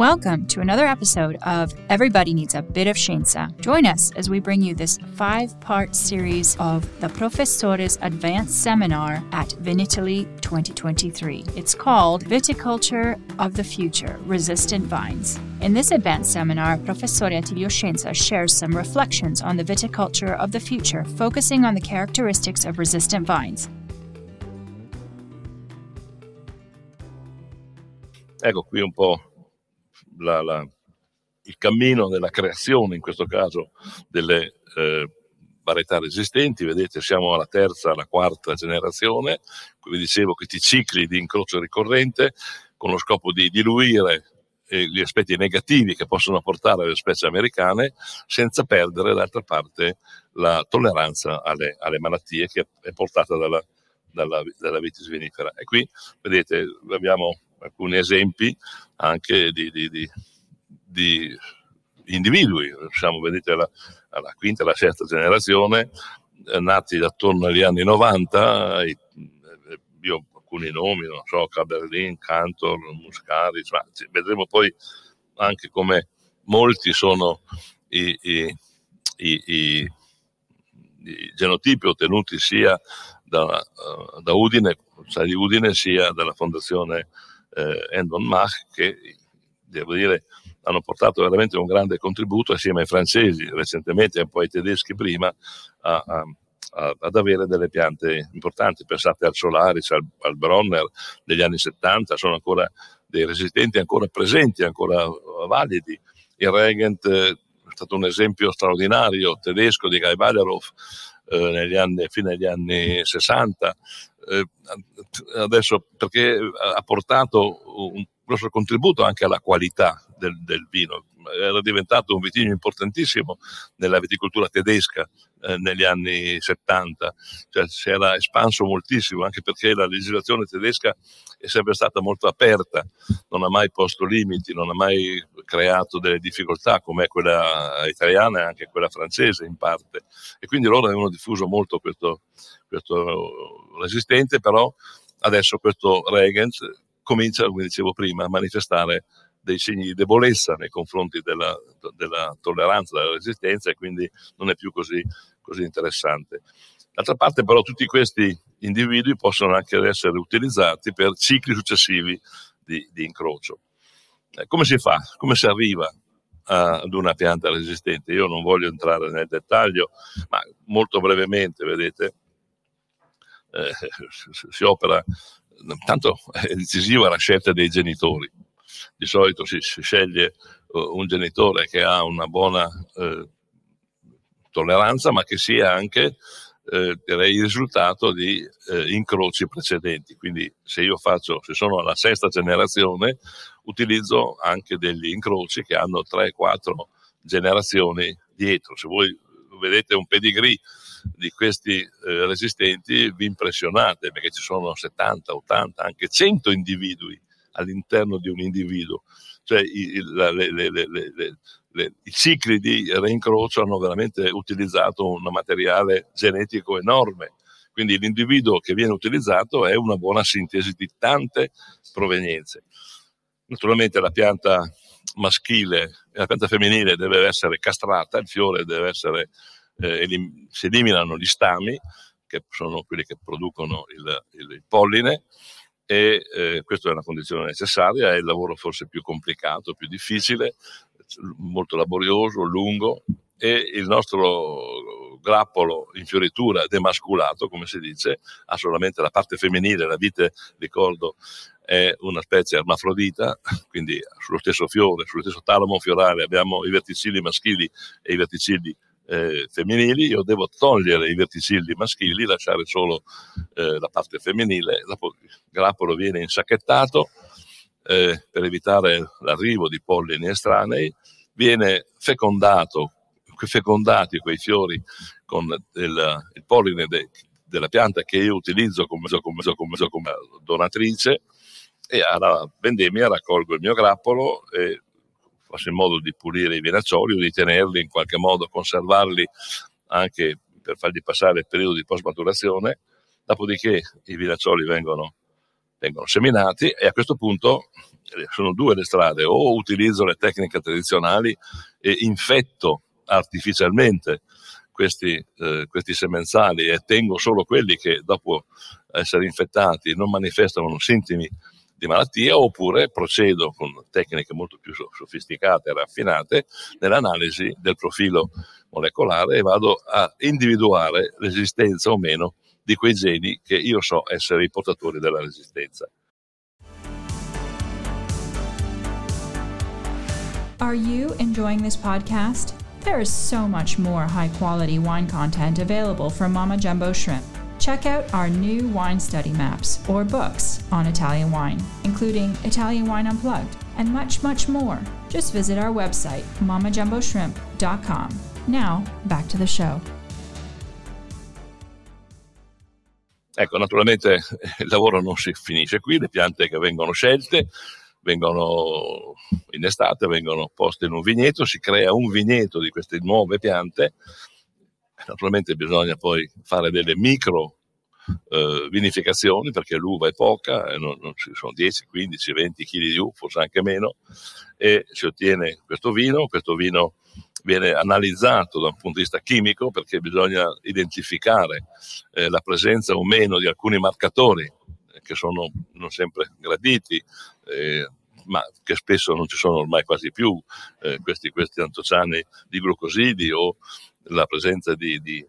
Welcome to another episode of Everybody Needs a Bit of Scienza. Join us as we bring you this five part series of the Professores Advanced Seminar at Vinitaly 2023. It's called Viticulture of the Future Resistant Vines. In this advanced seminar, Professore Attilio Scienza shares some reflections on the viticulture of the future, focusing on the characteristics of resistant vines. Ecco qui un po' la, la, il cammino della creazione, in questo caso, delle eh, varietà resistenti. Vedete, siamo alla terza, alla quarta generazione. Come dicevo, questi cicli di incrocio ricorrente con lo scopo di diluire eh, gli aspetti negativi che possono portare alle specie americane senza perdere d'altra parte la tolleranza alle, alle malattie che è portata dalla, dalla, dalla vitis vinifera. E qui vedete abbiamo alcuni esempi anche di, di, di, di individui, siamo vedete alla, alla quinta e alla sesta generazione, eh, nati attorno agli anni 90, eh, io alcuni nomi, non so, Caberlin, Cantor, Muscari, cioè, vedremo poi anche come molti sono i, i, i, i genotipi ottenuti sia da, uh, da Udine, cioè di Udine, sia dalla fondazione eh, Endon Mach che devo dire hanno portato veramente un grande contributo assieme ai francesi recentemente e un po' ai tedeschi prima a, a, a, ad avere delle piante importanti. Pensate al Solaris, al, al Bronner degli anni 70, sono ancora dei resistenti ancora presenti, ancora validi. Il Regent eh, è stato un esempio straordinario tedesco di Guy Balleroff eh, negli anni, fino agli anni 60, eh, adesso perché ha portato un grosso contributo anche alla qualità del, del vino. Era diventato un vitigno importantissimo nella viticoltura tedesca eh, negli anni 70, cioè si era espanso moltissimo anche perché la legislazione tedesca è sempre stata molto aperta, non ha mai posto limiti, non ha mai creato delle difficoltà come quella italiana e anche quella francese in parte. E quindi loro avevano diffuso molto questo, questo resistente, però adesso questo Reagan comincia, come dicevo prima, a manifestare dei segni di debolezza nei confronti della, della tolleranza, della resistenza e quindi non è più così, così interessante. D'altra parte però tutti questi individui possono anche essere utilizzati per cicli successivi di, di incrocio. Eh, come si fa? Come si arriva ad una pianta resistente? Io non voglio entrare nel dettaglio, ma molto brevemente, vedete, eh, si opera, tanto è decisiva la scelta dei genitori. Di solito si, si sceglie uh, un genitore che ha una buona eh, tolleranza, ma che sia anche eh, direi il risultato di eh, incroci precedenti. Quindi se io faccio, se sono alla sesta generazione, utilizzo anche degli incroci che hanno 3-4 generazioni dietro. Se voi vedete un pedigree di questi eh, resistenti vi impressionate perché ci sono 70, 80, anche 100 individui all'interno di un individuo. Cioè i, la, le, le, le, i cicli di reincrocio hanno veramente utilizzato un materiale genetico enorme. Quindi l'individuo che viene utilizzato è una buona sintesi di tante provenienze. Naturalmente la pianta maschile e la pianta femminile deve essere castrata, il fiore deve essere eh, elim- si eliminano gli stami, che sono quelli che producono il, il, il polline, e eh, questa è una condizione necessaria, è il lavoro forse più complicato, più difficile, molto laborioso, lungo, e il nostro grappolo in fioritura demasculato, come si dice, ha solamente la parte femminile, la vite, ricordo, è una specie ermafrodita, quindi sullo stesso fiore, sullo stesso talamo fiorale abbiamo i verticilli maschili e i verticilli eh, femminili, io devo togliere i verticilli maschili, lasciare solo eh, la parte femminile, dopo il grappolo viene insacchettato, eh, per evitare l'arrivo di pollini estranei, viene fecondato, fecondati quei fiori con il, il polline de, della pianta che io utilizzo come, come, come, come donatrice e alla vendemmia raccolgo il mio grappolo e faccio in modo di pulire i vinaccioli o di tenerli in qualche modo, conservarli anche per fargli passare il periodo di post maturazione, dopodiché i vinaccioli vengono, vengono seminati e a questo punto eh, sono due le strade, o utilizzo le tecniche tradizionali e infetto artificialmente questi, eh, questi semenzali e tengo solo quelli che dopo essere infettati non manifestano sintomi di malattia oppure procedo con tecniche molto più sofisticate e raffinate nell'analisi del profilo molecolare e vado a individuare l'esistenza o meno di quei geni che io so essere i portatori della resistenza. Are you enjoying this podcast? There is so much more high quality wine content available from Mama Jumbo Shrimp. Check out our new wine study maps or books on Italian wine, including Italian Wine Unplugged and much, much more. Just visit our website, mamajumboshrimp.com. Now, back to the show. Ecco, naturalmente il lavoro non si finisce qui, le piante che vengono scelte vengono in estate, vengono poste in un vigneto, si crea un vigneto di queste nuove piante Naturalmente bisogna poi fare delle micro eh, vinificazioni perché l'uva è poca, eh, non, non ci sono 10, 15, 20 kg di uva, forse anche meno, e si ottiene questo vino. Questo vino viene analizzato da un punto di vista chimico perché bisogna identificare eh, la presenza o meno di alcuni marcatori eh, che sono non sempre graditi, eh, ma che spesso non ci sono ormai quasi più, eh, questi, questi antociani di glucosidi o la presenza di, di,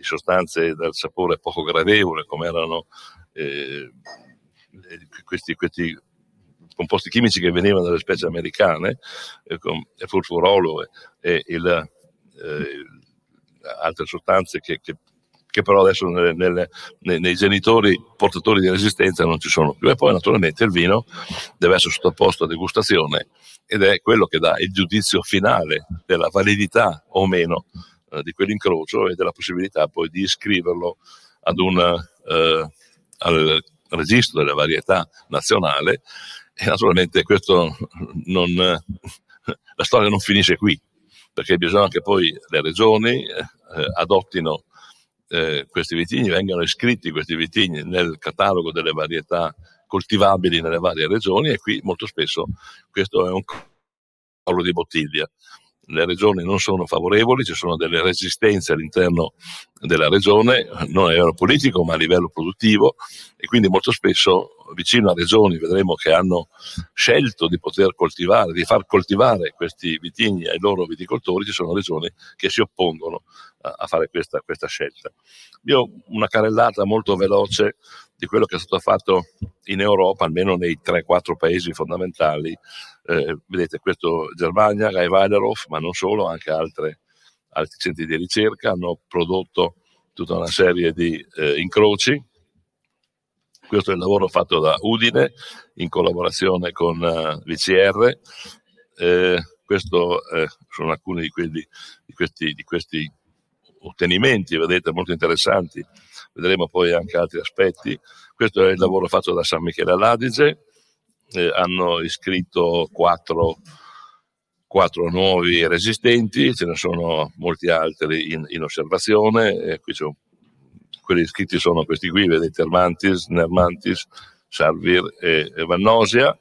di, sostanze dal sapore poco gradevole, come erano eh, questi, questi, composti chimici che venivano dalle specie americane, eh, il furfurolo e, il, eh, altre sostanze che, che, che però adesso nelle, nelle, nei, genitori portatori di resistenza non ci sono più. E poi naturalmente il vino deve essere sottoposto a degustazione ed è quello che dà il giudizio finale della validità o meno eh, di quell'incrocio e della possibilità poi di iscriverlo ad una, eh, al registro delle varietà nazionale. E naturalmente questo non, la storia non finisce qui perché bisogna che poi le regioni eh, adottino eh, questi vitigni, vengano iscritti questi vitigni nel catalogo delle varietà coltivabili nelle varie regioni e qui molto spesso questo è un collo di bottiglia le regioni non sono favorevoli, ci sono delle resistenze all'interno della regione, non a livello politico ma a livello produttivo e quindi molto spesso vicino a regioni vedremo che hanno scelto di poter coltivare, di far coltivare questi vitigni ai loro viticoltori, ci sono regioni che si oppongono a fare questa, questa scelta. Io una carrellata molto veloce di quello che è stato fatto in Europa, almeno nei 3-4 paesi fondamentali. Eh, vedete, questo Germania, Guy Weilerhof, ma non solo, anche altre, altri centri di ricerca hanno prodotto tutta una serie di eh, incroci. Questo è il lavoro fatto da Udine in collaborazione con uh, eh, VCR. Eh, questo eh, sono alcuni di, quelli, di, questi, di questi ottenimenti, vedete, molto interessanti vedremo poi anche altri aspetti. Questo è il lavoro fatto da San Michele all'Adige, eh, hanno iscritto quattro, quattro, nuovi resistenti, ce ne sono molti altri in, in osservazione, qui sono, quelli iscritti sono questi qui, vedete, Armantis, Nermantis, Salvir e, e Vannosia,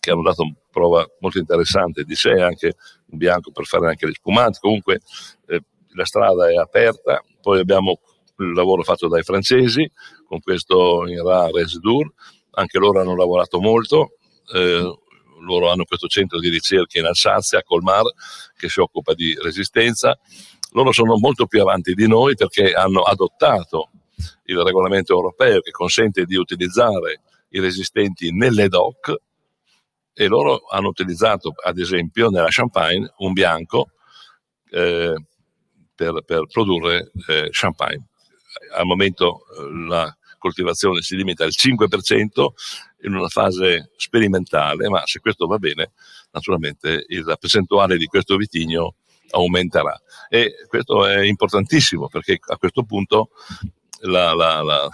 che hanno dato prova molto interessante di sé, anche un bianco per fare anche gli spumanti, comunque eh, la strada è aperta, poi abbiamo il lavoro fatto dai francesi con questo INRA Resdur, anche loro hanno lavorato molto, eh, loro hanno questo centro di ricerca in Alsazia, a Colmar, che si occupa di resistenza, loro sono molto più avanti di noi perché hanno adottato il regolamento europeo che consente di utilizzare i resistenti nelle DOC e loro hanno utilizzato ad esempio nella Champagne un bianco eh, per, per, produrre eh, champagne al momento eh, la coltivazione si limita al 5% in una fase sperimentale, ma se questo va bene, naturalmente la percentuale di questo vitigno aumenterà. E questo è importantissimo perché a questo punto la, la, la,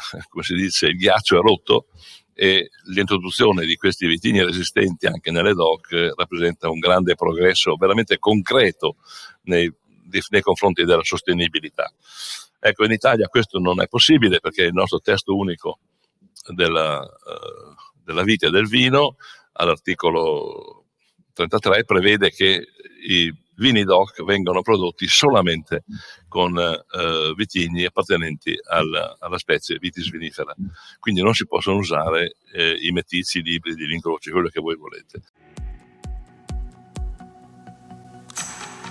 dice, il ghiaccio è rotto e l'introduzione di questi vitigni resistenti anche nelle DOC rappresenta un grande progresso veramente concreto nei, nei confronti della sostenibilità. Ecco, in Italia questo non è possibile perché il nostro testo unico della, uh, della vita e del vino all'articolo 33 prevede che i vini DOC vengono prodotti solamente con eh, vitigni appartenenti al, alla specie vitis vinifera. Quindi non si possono usare eh, i metizi, gli ibridi, gli incroci, quello che voi volete.